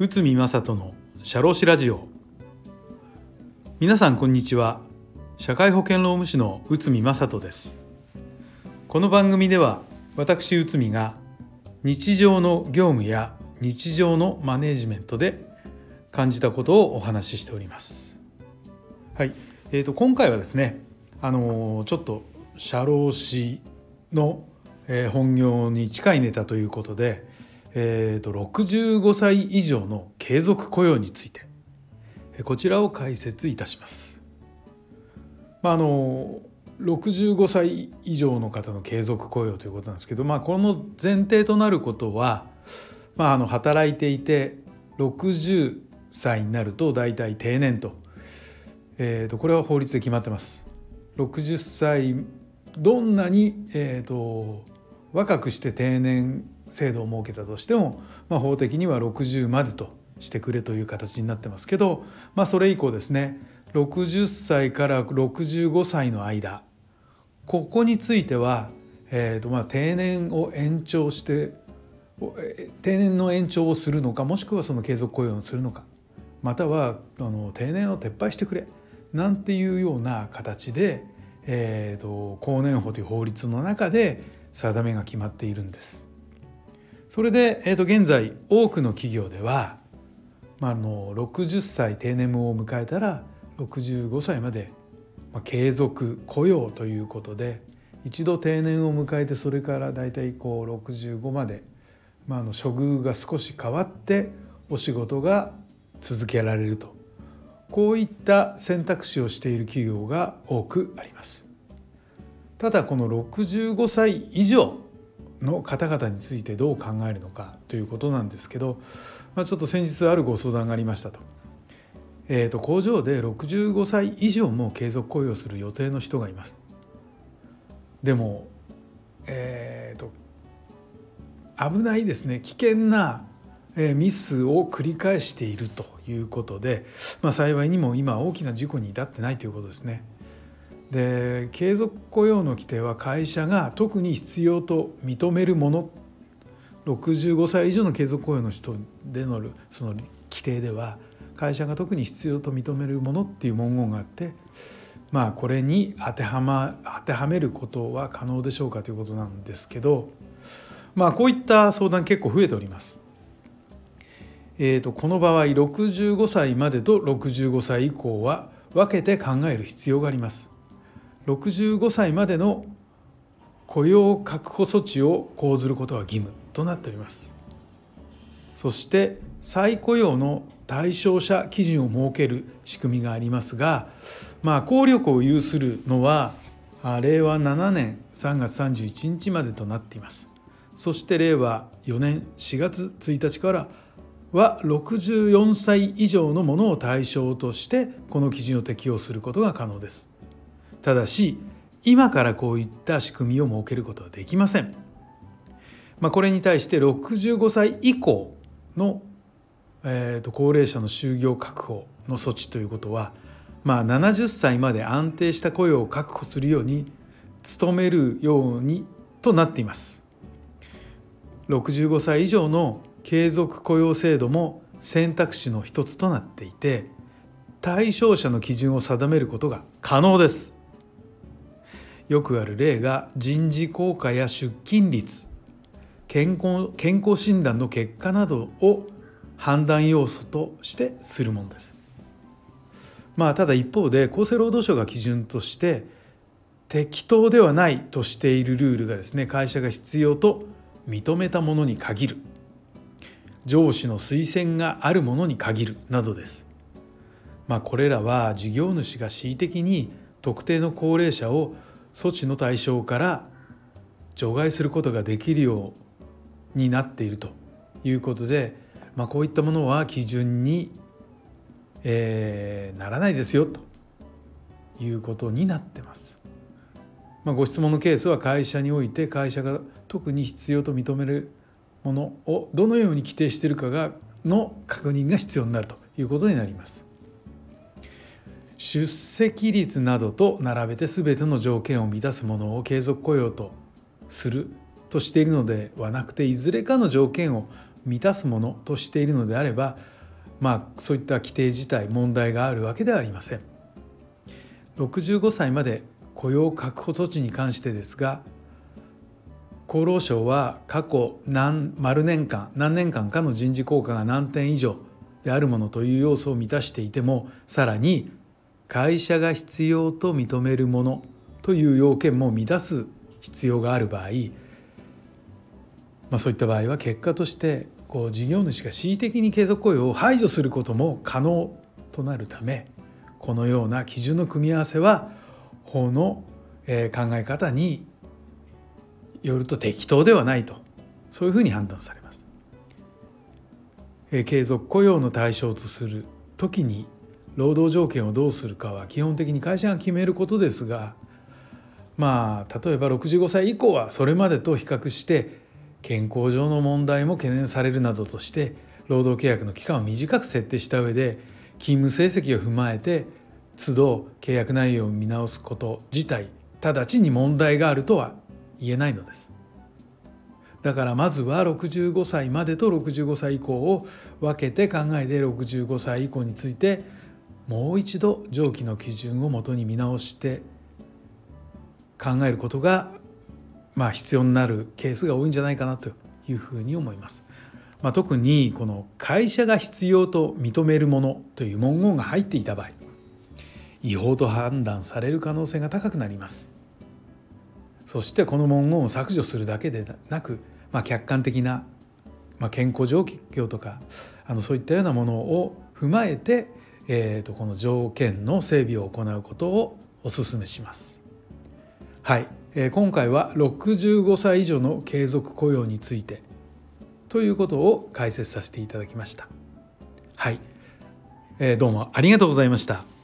内海正人の社労士ラジオ。皆さんこんにちは。社会保険労務士の内海正人です。この番組では私内海が日常の業務や日常のマネジメントで感じたことをお話ししております。はい、えーと、今回はですねあのちょっと社労士の本業に近いネタということでえーと、65歳以上の継続雇用についてこちらを解説いたします。まあ、あの65歳以上の方の継続雇用ということなんですけど、まあ、この前提となることは、まあ、あの働いていて60歳になると大体定年と,、えーと、これは法律で決まってます。60歳どんなに、えーと若くして定年制度を設けたとしても、まあ、法的には60までとしてくれという形になってますけど、まあ、それ以降ですね60歳から65歳の間ここについては、えーとまあ、定年を延長して定年の延長をするのかもしくはその継続雇用をするのかまたはあの定年を撤廃してくれなんていうような形で、えーと、と後年法という法律の中で定めが決まっているんです。それで、えー、と現在多くの企業では、まあ、あの60歳定年を迎えたら65歳まで、まあ、継続雇用ということで一度定年を迎えてそれから大体こう65まで、まあ、あの処遇が少し変わってお仕事が続けられるとこういった選択肢をしている企業が多くあります。ただこの65歳以上の方々についてどう考えるのかということなんですけど、まあ、ちょっと先日あるご相談がありましたと。えーと、工場で65歳以上も継続雇用する予定の人がいます。でも、えーと、危ないですね危険なミスを繰り返しているということで、まあ、幸いにも今大きな事故に至ってないということですね。で継続雇用の規定は会社が特に必要と認めるもの65歳以上の継続雇用の人でのその規定では会社が特に必要と認めるものっていう文言があってまあこれに当てはま当てはめることは可能でしょうかということなんですけどまあこういった相談結構増えております。えーと、この場合65歳までと65歳以降は分けて考える必要があります。65歳までの雇用確保措置を講ずることは義務となっております。そして再雇用の対象者基準を設ける仕組みがありますが、まあ、効力を有するのは令和7年3月31日までとなっています。そして令和4年4月1日からは64歳以上のものを対象としてこの基準を適用することが可能です。ただし今からこういった仕組みを設けることはできません。まあ、これに対して65歳以降の、えー、と高齢者の就業確保の措置ということは、まあ、70歳まで安定した雇用を確保するように努めるようにとなっています。65歳以上の継続雇用制度も選択肢の一つとなっていて対象者の基準を定めることが可能です。よくある例が人事効果や出勤率健康健康診断の結果などを判断要素としてするものです。まあただ一方で厚生労働省が基準として適当ではないとしているルールがですね会社が必要と認めたものに限る上司の推薦があるものに限るなどです。まあこれらは事業主が恣意的に特定の高齢者を措置の対象から除外することができるようになっているということで、まあ、こういったものは基準に、えー、ならないですよということになってます。まあ、ご質問のケースは会社において会社が特に必要と認めるものをどのように規定しているかがの確認が必要になるということになります。出席率などと並べて全ての条件を満たすものを継続雇用とするとしているのではなくていずれかの条件を満たすものとしているのであればまあそういった規定自体問題があるわけではありません。65歳まで雇用確保措置に関してですが厚労省は過去何丸年間何年間かの人事効果が何点以上であるものという要素を満たしていてもさらに会社が必要と認めるものという要件も満たす必要がある場合、まあ、そういった場合は結果としてこう事業主が恣意的に継続雇用を排除することも可能となるためこのような基準の組み合わせは法の考え方によると適当ではないとそういうふうに判断されます。継続雇用の対象とする時に労働条件をどうするかは基本的に会社が決めることですがまあ例えば65歳以降はそれまでと比較して健康上の問題も懸念されるなどとして労働契約の期間を短く設定した上で勤務成績を踏まえて都度契約内容を見直すこと自体直ちに問題があるとは言えないのです。だからまずは65歳までと65歳以降を分けて考えて65歳以降についてもう一度上記の基準をもとに見直して考えることがまあ必要になるケースが多いんじゃないかなというふうに思います。まあ、特にこの会社が必要と認めるものという文言が入っていた場合違法と判断される可能性が高くなりますそしてこの文言を削除するだけでなく、まあ、客観的な、まあ、健康状況とかあのそういったようなものを踏まえて、えー、とこの条件の整備を行うことをお勧めします。はい、えー、今回は65歳以上の継続雇用についてということを解説させていただきました。はい、えー、どうもありがとうございました。